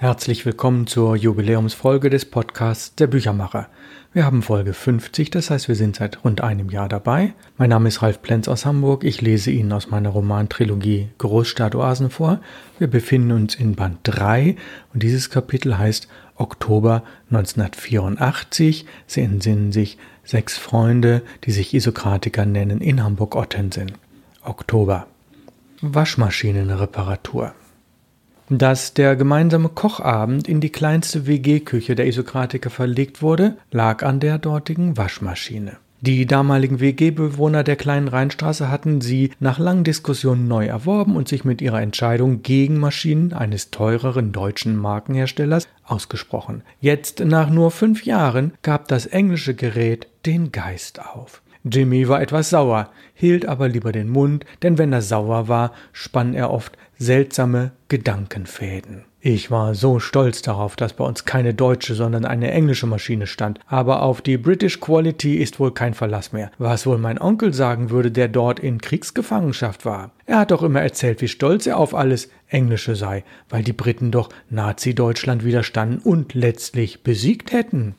Herzlich willkommen zur Jubiläumsfolge des Podcasts Der Büchermacher. Wir haben Folge 50, das heißt, wir sind seit rund einem Jahr dabei. Mein Name ist Ralf Plenz aus Hamburg. Ich lese Ihnen aus meiner Romantrilogie Großstadtoasen vor. Wir befinden uns in Band 3 und dieses Kapitel heißt Oktober 1984. Sie entsinnen sich sechs Freunde, die sich Isokratiker nennen, in Hamburg-Ottensen. Oktober. Waschmaschinenreparatur dass der gemeinsame Kochabend in die kleinste WG-Küche der Isokratiker verlegt wurde, lag an der dortigen Waschmaschine. Die damaligen WG-Bewohner der kleinen Rheinstraße hatten sie nach langen Diskussionen neu erworben und sich mit ihrer Entscheidung gegen Maschinen eines teureren deutschen Markenherstellers ausgesprochen. Jetzt, nach nur fünf Jahren, gab das englische Gerät den Geist auf. Jimmy war etwas sauer, hielt aber lieber den Mund, denn wenn er sauer war, spann er oft seltsame Gedankenfäden. Ich war so stolz darauf, dass bei uns keine deutsche, sondern eine englische Maschine stand. Aber auf die British Quality ist wohl kein Verlass mehr. Was wohl mein Onkel sagen würde, der dort in Kriegsgefangenschaft war. Er hat doch immer erzählt, wie stolz er auf alles Englische sei, weil die Briten doch Nazi-Deutschland widerstanden und letztlich besiegt hätten.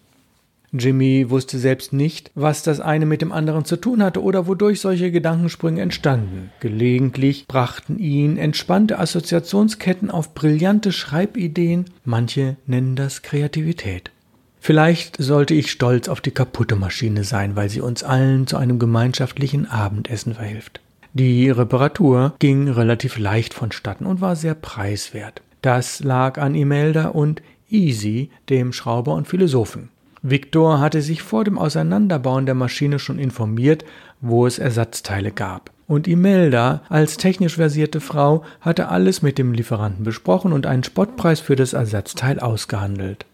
Jimmy wusste selbst nicht, was das eine mit dem anderen zu tun hatte oder wodurch solche Gedankensprünge entstanden. Gelegentlich brachten ihn entspannte Assoziationsketten auf brillante Schreibideen, manche nennen das Kreativität. Vielleicht sollte ich stolz auf die kaputte Maschine sein, weil sie uns allen zu einem gemeinschaftlichen Abendessen verhilft. Die Reparatur ging relativ leicht vonstatten und war sehr preiswert. Das lag an Imelda und Easy, dem Schrauber und Philosophen. Victor hatte sich vor dem Auseinanderbauen der Maschine schon informiert, wo es Ersatzteile gab. Und Imelda, als technisch versierte Frau, hatte alles mit dem Lieferanten besprochen und einen Spottpreis für das Ersatzteil ausgehandelt.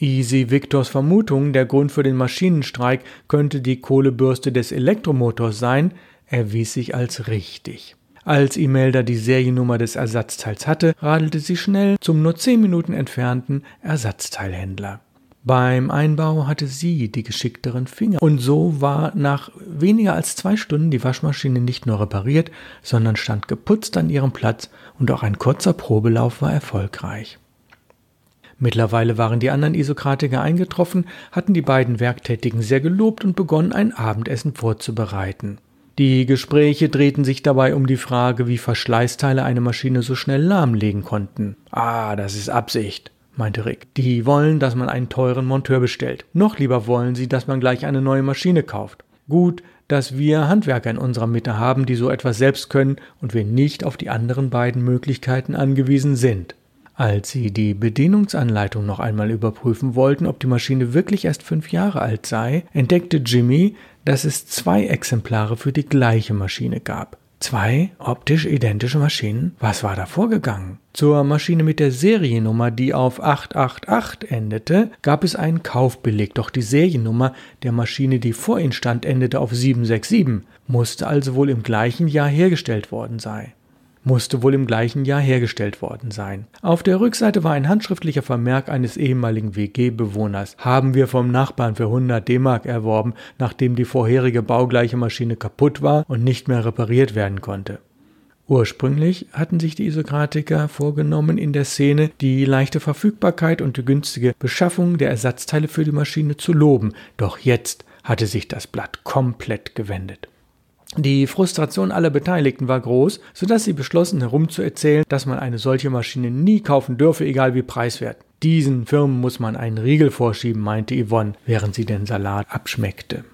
Easy Victors Vermutung, der Grund für den Maschinenstreik könnte die Kohlebürste des Elektromotors sein, erwies sich als richtig. Als Imelda die Seriennummer des Ersatzteils hatte, radelte sie schnell zum nur zehn Minuten entfernten Ersatzteilhändler. Beim Einbau hatte sie die geschickteren Finger. Und so war nach weniger als zwei Stunden die Waschmaschine nicht nur repariert, sondern stand geputzt an ihrem Platz und auch ein kurzer Probelauf war erfolgreich. Mittlerweile waren die anderen Isokratiker eingetroffen, hatten die beiden Werktätigen sehr gelobt und begonnen, ein Abendessen vorzubereiten. Die Gespräche drehten sich dabei um die Frage, wie Verschleißteile eine Maschine so schnell lahmlegen konnten. Ah, das ist Absicht meinte Rick. Die wollen, dass man einen teuren Monteur bestellt. Noch lieber wollen sie, dass man gleich eine neue Maschine kauft. Gut, dass wir Handwerker in unserer Mitte haben, die so etwas selbst können und wir nicht auf die anderen beiden Möglichkeiten angewiesen sind. Als sie die Bedienungsanleitung noch einmal überprüfen wollten, ob die Maschine wirklich erst fünf Jahre alt sei, entdeckte Jimmy, dass es zwei Exemplare für die gleiche Maschine gab. Zwei optisch identische Maschinen? Was war da vorgegangen? Zur Maschine mit der Seriennummer, die auf 888 endete, gab es einen Kaufbeleg, doch die Seriennummer der Maschine, die vor ihnen stand, endete auf 767, musste also wohl im gleichen Jahr hergestellt worden sein musste wohl im gleichen Jahr hergestellt worden sein. Auf der Rückseite war ein handschriftlicher Vermerk eines ehemaligen WG-Bewohners. Haben wir vom Nachbarn für 100 D-Mark erworben, nachdem die vorherige baugleiche Maschine kaputt war und nicht mehr repariert werden konnte. Ursprünglich hatten sich die Isokratiker vorgenommen, in der Szene die leichte Verfügbarkeit und die günstige Beschaffung der Ersatzteile für die Maschine zu loben, doch jetzt hatte sich das Blatt komplett gewendet. Die Frustration aller Beteiligten war groß, sodass sie beschlossen herumzuerzählen, dass man eine solche Maschine nie kaufen dürfe, egal wie preiswert. Diesen Firmen muss man einen Riegel vorschieben, meinte Yvonne, während sie den Salat abschmeckte.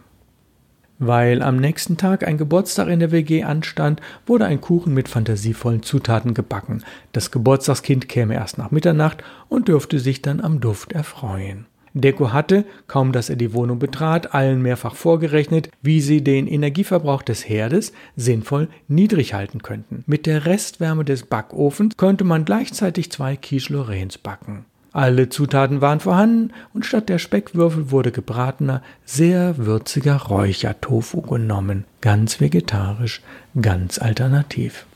Weil am nächsten Tag ein Geburtstag in der WG anstand, wurde ein Kuchen mit fantasievollen Zutaten gebacken. Das Geburtstagskind käme erst nach Mitternacht und dürfte sich dann am Duft erfreuen. Deko hatte, kaum dass er die Wohnung betrat, allen mehrfach vorgerechnet, wie sie den Energieverbrauch des Herdes sinnvoll niedrig halten könnten. Mit der Restwärme des Backofens könnte man gleichzeitig zwei Quiche Lorenz backen. Alle Zutaten waren vorhanden und statt der Speckwürfel wurde gebratener, sehr würziger Räuchertofu genommen. Ganz vegetarisch, ganz alternativ.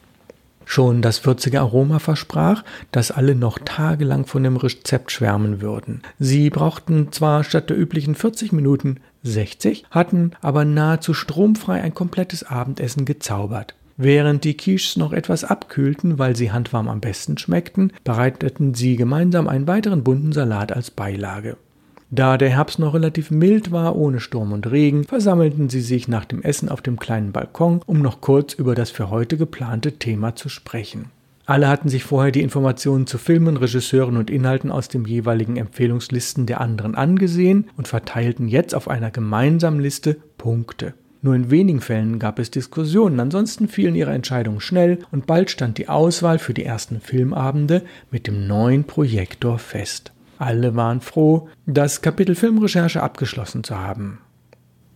Schon das würzige Aroma versprach, dass alle noch tagelang von dem Rezept schwärmen würden. Sie brauchten zwar statt der üblichen 40 Minuten 60, hatten aber nahezu stromfrei ein komplettes Abendessen gezaubert. Während die Quiches noch etwas abkühlten, weil sie handwarm am besten schmeckten, bereiteten sie gemeinsam einen weiteren bunten Salat als Beilage. Da der Herbst noch relativ mild war, ohne Sturm und Regen, versammelten sie sich nach dem Essen auf dem kleinen Balkon, um noch kurz über das für heute geplante Thema zu sprechen. Alle hatten sich vorher die Informationen zu Filmen, Regisseuren und Inhalten aus den jeweiligen Empfehlungslisten der anderen angesehen und verteilten jetzt auf einer gemeinsamen Liste Punkte. Nur in wenigen Fällen gab es Diskussionen, ansonsten fielen ihre Entscheidungen schnell und bald stand die Auswahl für die ersten Filmabende mit dem neuen Projektor fest. Alle waren froh, das Kapitel Filmrecherche abgeschlossen zu haben.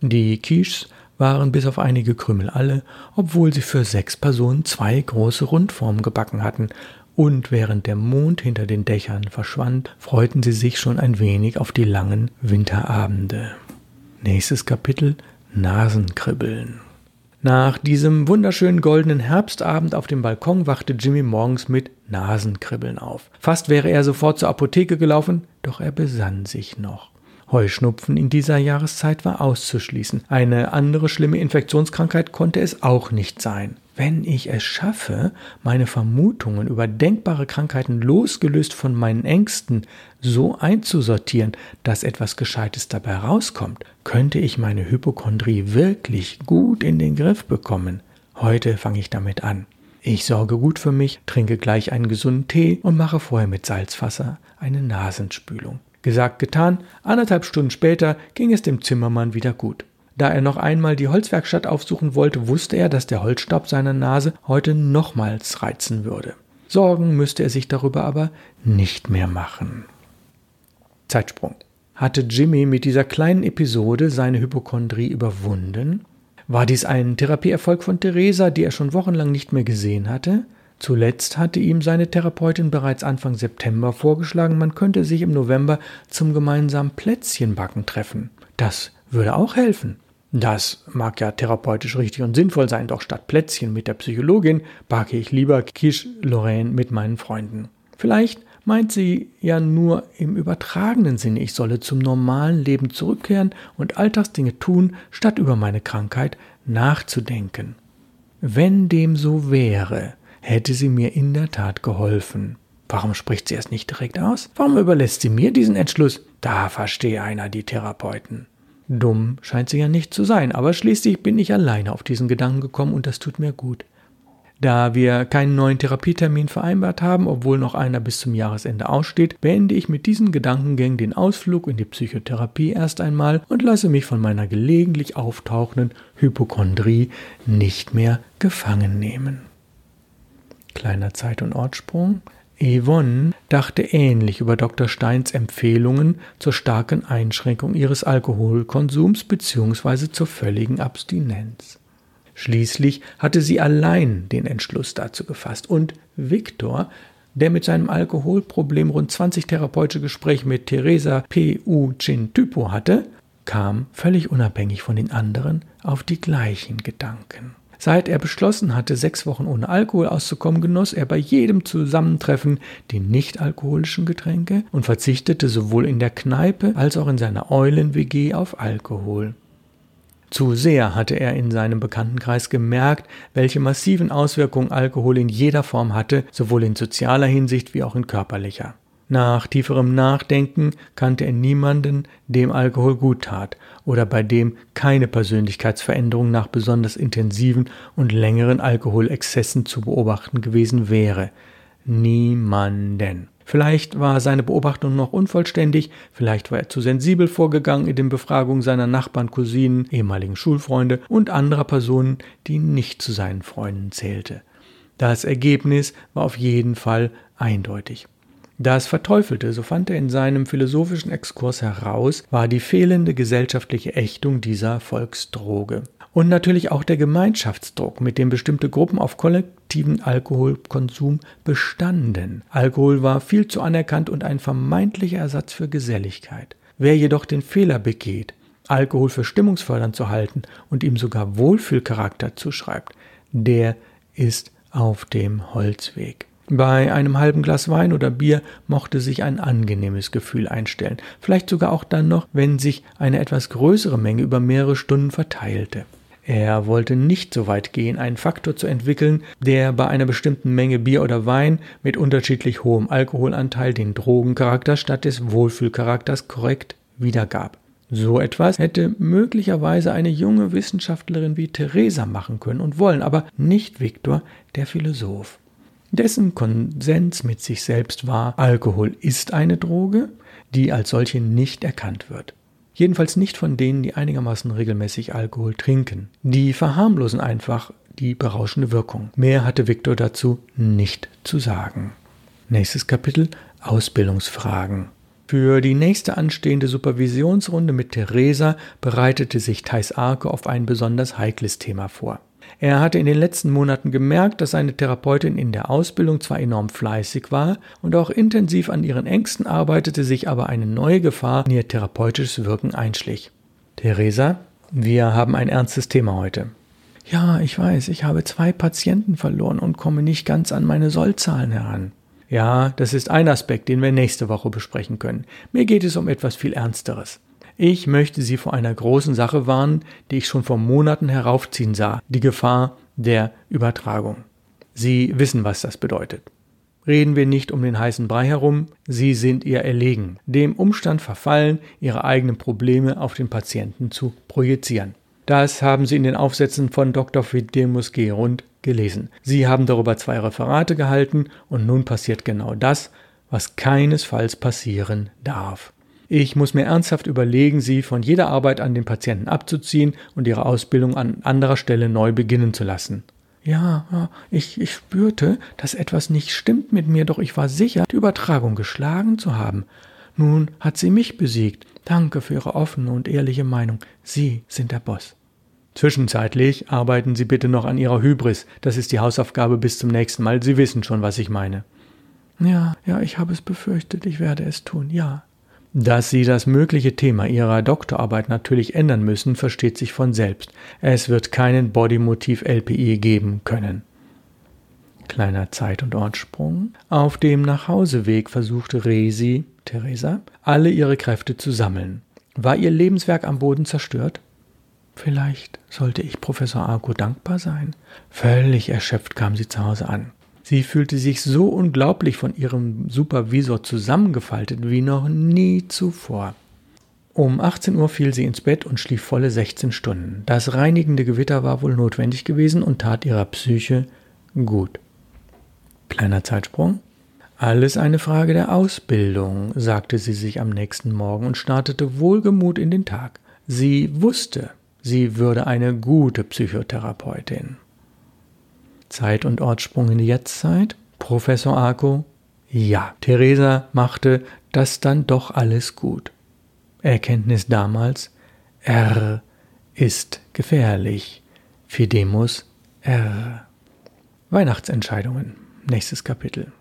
Die Quiches waren bis auf einige Krümel alle, obwohl sie für sechs Personen zwei große Rundformen gebacken hatten, und während der Mond hinter den Dächern verschwand, freuten sie sich schon ein wenig auf die langen Winterabende. Nächstes Kapitel Nasenkribbeln. Nach diesem wunderschönen goldenen Herbstabend auf dem Balkon wachte Jimmy morgens mit Nasenkribbeln auf. Fast wäre er sofort zur Apotheke gelaufen, doch er besann sich noch. Heuschnupfen in dieser Jahreszeit war auszuschließen. Eine andere schlimme Infektionskrankheit konnte es auch nicht sein. Wenn ich es schaffe, meine Vermutungen über denkbare Krankheiten losgelöst von meinen Ängsten so einzusortieren, dass etwas Gescheites dabei rauskommt, könnte ich meine Hypochondrie wirklich gut in den Griff bekommen. Heute fange ich damit an. Ich sorge gut für mich, trinke gleich einen gesunden Tee und mache vorher mit Salzwasser eine Nasenspülung. Gesagt, getan, anderthalb Stunden später ging es dem Zimmermann wieder gut. Da er noch einmal die Holzwerkstatt aufsuchen wollte, wusste er, dass der Holzstaub seiner Nase heute nochmals reizen würde. Sorgen müsste er sich darüber aber nicht mehr machen. Zeitsprung. Hatte Jimmy mit dieser kleinen Episode seine Hypochondrie überwunden? War dies ein Therapieerfolg von Theresa, die er schon wochenlang nicht mehr gesehen hatte? Zuletzt hatte ihm seine Therapeutin bereits Anfang September vorgeschlagen, man könnte sich im November zum gemeinsamen Plätzchenbacken treffen. Das würde auch helfen. Das mag ja therapeutisch richtig und sinnvoll sein, doch statt Plätzchen mit der Psychologin backe ich lieber Quiche Lorraine mit meinen Freunden. Vielleicht meint sie ja nur im übertragenen Sinne, ich solle zum normalen Leben zurückkehren und Alltagsdinge tun, statt über meine Krankheit nachzudenken. Wenn dem so wäre, hätte sie mir in der Tat geholfen. Warum spricht sie es nicht direkt aus? Warum überlässt sie mir diesen Entschluss? Da verstehe einer die Therapeuten. Dumm scheint sie ja nicht zu sein, aber schließlich bin ich alleine auf diesen Gedanken gekommen und das tut mir gut. Da wir keinen neuen Therapietermin vereinbart haben, obwohl noch einer bis zum Jahresende aussteht, beende ich mit diesen Gedankengängen den Ausflug in die Psychotherapie erst einmal und lasse mich von meiner gelegentlich auftauchenden Hypochondrie nicht mehr gefangen nehmen. Kleiner Zeit- und Ortsprung. Yvonne dachte ähnlich über Dr. Steins Empfehlungen zur starken Einschränkung ihres Alkoholkonsums bzw. zur völligen Abstinenz. Schließlich hatte sie allein den Entschluss dazu gefasst und Viktor, der mit seinem Alkoholproblem rund 20 therapeutische Gespräche mit Teresa P. U. Chin Typo hatte, kam völlig unabhängig von den anderen auf die gleichen Gedanken. Seit er beschlossen hatte, sechs Wochen ohne Alkohol auszukommen, genoss er bei jedem Zusammentreffen die nicht-alkoholischen Getränke und verzichtete sowohl in der Kneipe als auch in seiner Eulen-WG auf Alkohol. Zu sehr hatte er in seinem Bekanntenkreis gemerkt, welche massiven Auswirkungen Alkohol in jeder Form hatte, sowohl in sozialer Hinsicht wie auch in körperlicher. Nach tieferem Nachdenken kannte er niemanden, dem Alkohol gut tat oder bei dem keine Persönlichkeitsveränderung nach besonders intensiven und längeren Alkoholexzessen zu beobachten gewesen wäre. Niemanden. Vielleicht war seine Beobachtung noch unvollständig, vielleicht war er zu sensibel vorgegangen in den Befragungen seiner Nachbarn, Cousinen, ehemaligen Schulfreunde und anderer Personen, die nicht zu seinen Freunden zählte. Das Ergebnis war auf jeden Fall eindeutig. Da es verteufelte, so fand er in seinem philosophischen Exkurs heraus, war die fehlende gesellschaftliche Ächtung dieser Volksdroge. Und natürlich auch der Gemeinschaftsdruck, mit dem bestimmte Gruppen auf kollektiven Alkoholkonsum bestanden. Alkohol war viel zu anerkannt und ein vermeintlicher Ersatz für Geselligkeit. Wer jedoch den Fehler begeht, Alkohol für stimmungsfördernd zu halten und ihm sogar Wohlfühlcharakter zuschreibt, der ist auf dem Holzweg. Bei einem halben Glas Wein oder Bier mochte sich ein angenehmes Gefühl einstellen, vielleicht sogar auch dann noch, wenn sich eine etwas größere Menge über mehrere Stunden verteilte. Er wollte nicht so weit gehen, einen Faktor zu entwickeln, der bei einer bestimmten Menge Bier oder Wein mit unterschiedlich hohem Alkoholanteil den Drogencharakter statt des Wohlfühlcharakters korrekt wiedergab. So etwas hätte möglicherweise eine junge Wissenschaftlerin wie Theresa machen können und wollen, aber nicht Viktor, der Philosoph. Dessen Konsens mit sich selbst war, Alkohol ist eine Droge, die als solche nicht erkannt wird. Jedenfalls nicht von denen, die einigermaßen regelmäßig Alkohol trinken. Die verharmlosen einfach die berauschende Wirkung. Mehr hatte Viktor dazu nicht zu sagen. Nächstes Kapitel Ausbildungsfragen. Für die nächste anstehende Supervisionsrunde mit Theresa bereitete sich Thais Arke auf ein besonders heikles Thema vor. Er hatte in den letzten Monaten gemerkt, dass seine Therapeutin in der Ausbildung zwar enorm fleißig war und auch intensiv an ihren Ängsten arbeitete, sich aber eine neue Gefahr in ihr therapeutisches Wirken einschlich. Theresa, wir haben ein ernstes Thema heute. Ja, ich weiß, ich habe zwei Patienten verloren und komme nicht ganz an meine Sollzahlen heran. Ja, das ist ein Aspekt, den wir nächste Woche besprechen können. Mir geht es um etwas viel Ernsteres. Ich möchte Sie vor einer großen Sache warnen, die ich schon vor Monaten heraufziehen sah, die Gefahr der Übertragung. Sie wissen, was das bedeutet. Reden wir nicht um den heißen Brei herum, Sie sind ihr erlegen, dem Umstand verfallen, Ihre eigenen Probleme auf den Patienten zu projizieren. Das haben Sie in den Aufsätzen von Dr. Fidemus Gerund gelesen. Sie haben darüber zwei Referate gehalten und nun passiert genau das, was keinesfalls passieren darf. Ich muss mir ernsthaft überlegen, sie von jeder Arbeit an den Patienten abzuziehen und ihre Ausbildung an anderer Stelle neu beginnen zu lassen. Ja, ich, ich spürte, dass etwas nicht stimmt mit mir, doch ich war sicher, die Übertragung geschlagen zu haben. Nun hat sie mich besiegt. Danke für Ihre offene und ehrliche Meinung. Sie sind der Boss. Zwischenzeitlich arbeiten Sie bitte noch an Ihrer Hybris. Das ist die Hausaufgabe bis zum nächsten Mal. Sie wissen schon, was ich meine. Ja, ja, ich habe es befürchtet. Ich werde es tun. Ja, dass Sie das mögliche Thema Ihrer Doktorarbeit natürlich ändern müssen, versteht sich von selbst. Es wird keinen Bodymotiv LPI geben können. Kleiner Zeit- und Ortssprung. Auf dem Nachhauseweg versuchte Resi, Theresa, alle ihre Kräfte zu sammeln. War ihr Lebenswerk am Boden zerstört? Vielleicht sollte ich Professor Arco dankbar sein. Völlig erschöpft kam sie zu Hause an. Sie fühlte sich so unglaublich von ihrem Supervisor zusammengefaltet wie noch nie zuvor. Um 18 Uhr fiel sie ins Bett und schlief volle 16 Stunden. Das reinigende Gewitter war wohl notwendig gewesen und tat ihrer Psyche gut. Kleiner Zeitsprung. Alles eine Frage der Ausbildung, sagte sie sich am nächsten Morgen und startete wohlgemut in den Tag. Sie wusste, sie würde eine gute Psychotherapeutin. Zeit- und Ortssprung in die Jetztzeit? Professor Arco? Ja, Theresa machte das dann doch alles gut. Erkenntnis damals? R ist gefährlich. Fidemus R. Weihnachtsentscheidungen. Nächstes Kapitel.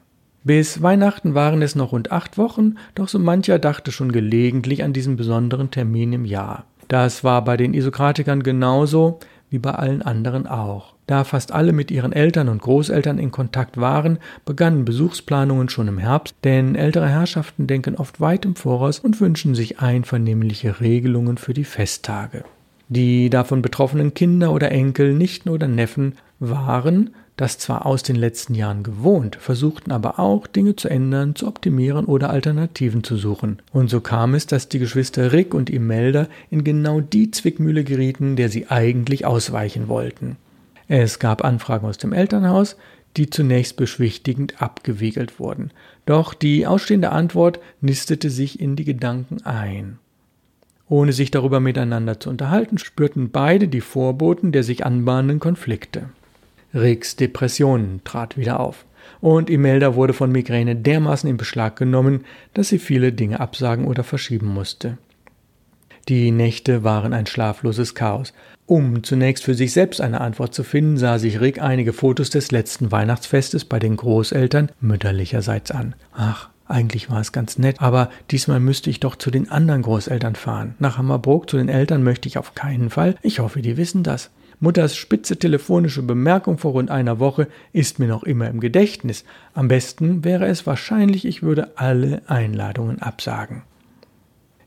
Bis Weihnachten waren es noch rund acht Wochen, doch so mancher dachte schon gelegentlich an diesen besonderen Termin im Jahr. Das war bei den Isokratikern genauso wie bei allen anderen auch. Da fast alle mit ihren Eltern und Großeltern in Kontakt waren, begannen Besuchsplanungen schon im Herbst, denn ältere Herrschaften denken oft weit im Voraus und wünschen sich einvernehmliche Regelungen für die Festtage. Die davon betroffenen Kinder oder Enkel, Nichten oder Neffen waren, das zwar aus den letzten Jahren gewohnt, versuchten aber auch, Dinge zu ändern, zu optimieren oder Alternativen zu suchen. Und so kam es, dass die Geschwister Rick und Imelda in genau die Zwickmühle gerieten, der sie eigentlich ausweichen wollten. Es gab Anfragen aus dem Elternhaus, die zunächst beschwichtigend abgewiegelt wurden. Doch die ausstehende Antwort nistete sich in die Gedanken ein. Ohne sich darüber miteinander zu unterhalten, spürten beide die Vorboten der sich anbahnenden Konflikte. Ricks Depression trat wieder auf. Und Imelda wurde von Migräne dermaßen in Beschlag genommen, dass sie viele Dinge absagen oder verschieben musste. Die Nächte waren ein schlafloses Chaos. Um zunächst für sich selbst eine Antwort zu finden, sah sich Rick einige Fotos des letzten Weihnachtsfestes bei den Großeltern mütterlicherseits an. Ach, eigentlich war es ganz nett, aber diesmal müsste ich doch zu den anderen Großeltern fahren. Nach Hammerbrook zu den Eltern möchte ich auf keinen Fall. Ich hoffe, die wissen das. Mutters spitze telefonische Bemerkung vor rund einer Woche ist mir noch immer im Gedächtnis. Am besten wäre es wahrscheinlich, ich würde alle Einladungen absagen.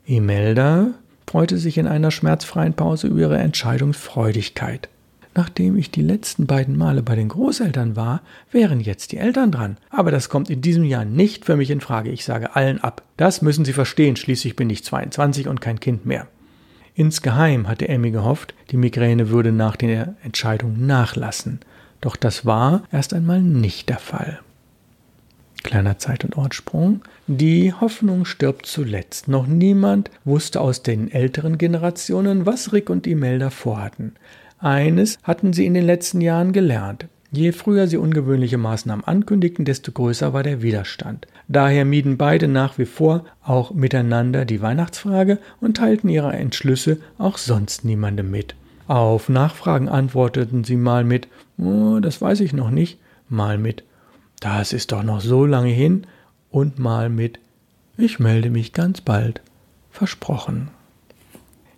Imelda freute sich in einer schmerzfreien Pause über ihre Entscheidungsfreudigkeit. Nachdem ich die letzten beiden Male bei den Großeltern war, wären jetzt die Eltern dran. Aber das kommt in diesem Jahr nicht für mich in Frage. Ich sage allen ab. Das müssen Sie verstehen. Schließlich bin ich 22 und kein Kind mehr. Insgeheim hatte Emmy gehofft, die Migräne würde nach der Entscheidung nachlassen. Doch das war erst einmal nicht der Fall. Kleiner Zeit- und Ortsprung. Die Hoffnung stirbt zuletzt. Noch niemand wusste aus den älteren Generationen, was Rick und Imelda vorhatten. Eines hatten sie in den letzten Jahren gelernt. Je früher sie ungewöhnliche Maßnahmen ankündigten, desto größer war der Widerstand. Daher mieden beide nach wie vor auch miteinander die Weihnachtsfrage und teilten ihre Entschlüsse auch sonst niemandem mit. Auf Nachfragen antworteten sie mal mit oh, das weiß ich noch nicht, mal mit das ist doch noch so lange hin und mal mit ich melde mich ganz bald. Versprochen.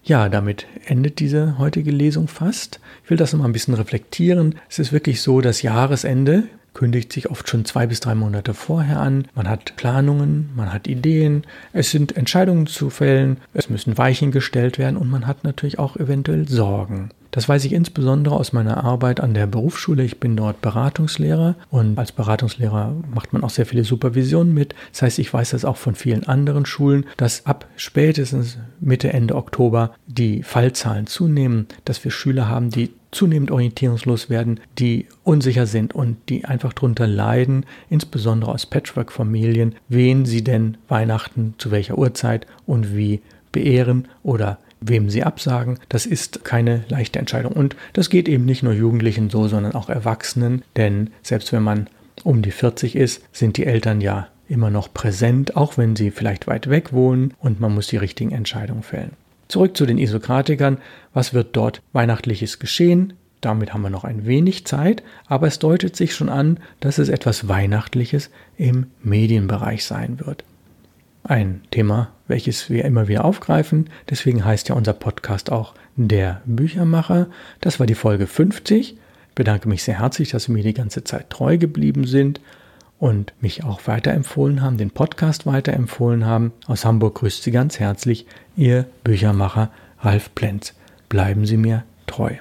Ja, damit endet diese heutige Lesung fast. Ich will das noch mal ein bisschen reflektieren. Es ist wirklich so, das Jahresende kündigt sich oft schon zwei bis drei Monate vorher an. Man hat Planungen, man hat Ideen, es sind Entscheidungen zu fällen, es müssen Weichen gestellt werden und man hat natürlich auch eventuell Sorgen. Das weiß ich insbesondere aus meiner Arbeit an der Berufsschule. Ich bin dort Beratungslehrer und als Beratungslehrer macht man auch sehr viele Supervisionen mit. Das heißt, ich weiß das auch von vielen anderen Schulen, dass ab spätestens Mitte, Ende Oktober die Fallzahlen zunehmen, dass wir Schüler haben, die zunehmend orientierungslos werden, die unsicher sind und die einfach darunter leiden, insbesondere aus Patchwork-Familien, wen sie denn Weihnachten zu welcher Uhrzeit und wie beehren oder wem sie absagen. Das ist keine leichte Entscheidung. Und das geht eben nicht nur Jugendlichen so, sondern auch Erwachsenen. Denn selbst wenn man um die 40 ist, sind die Eltern ja immer noch präsent, auch wenn sie vielleicht weit weg wohnen und man muss die richtigen Entscheidungen fällen. Zurück zu den Isokratikern. Was wird dort Weihnachtliches geschehen? Damit haben wir noch ein wenig Zeit, aber es deutet sich schon an, dass es etwas Weihnachtliches im Medienbereich sein wird. Ein Thema, welches wir immer wieder aufgreifen. Deswegen heißt ja unser Podcast auch Der Büchermacher. Das war die Folge 50. Ich bedanke mich sehr herzlich, dass Sie mir die ganze Zeit treu geblieben sind und mich auch weiterempfohlen haben, den Podcast weiterempfohlen haben. Aus Hamburg grüßt Sie ganz herzlich Ihr Büchermacher Ralf Plenz. Bleiben Sie mir treu.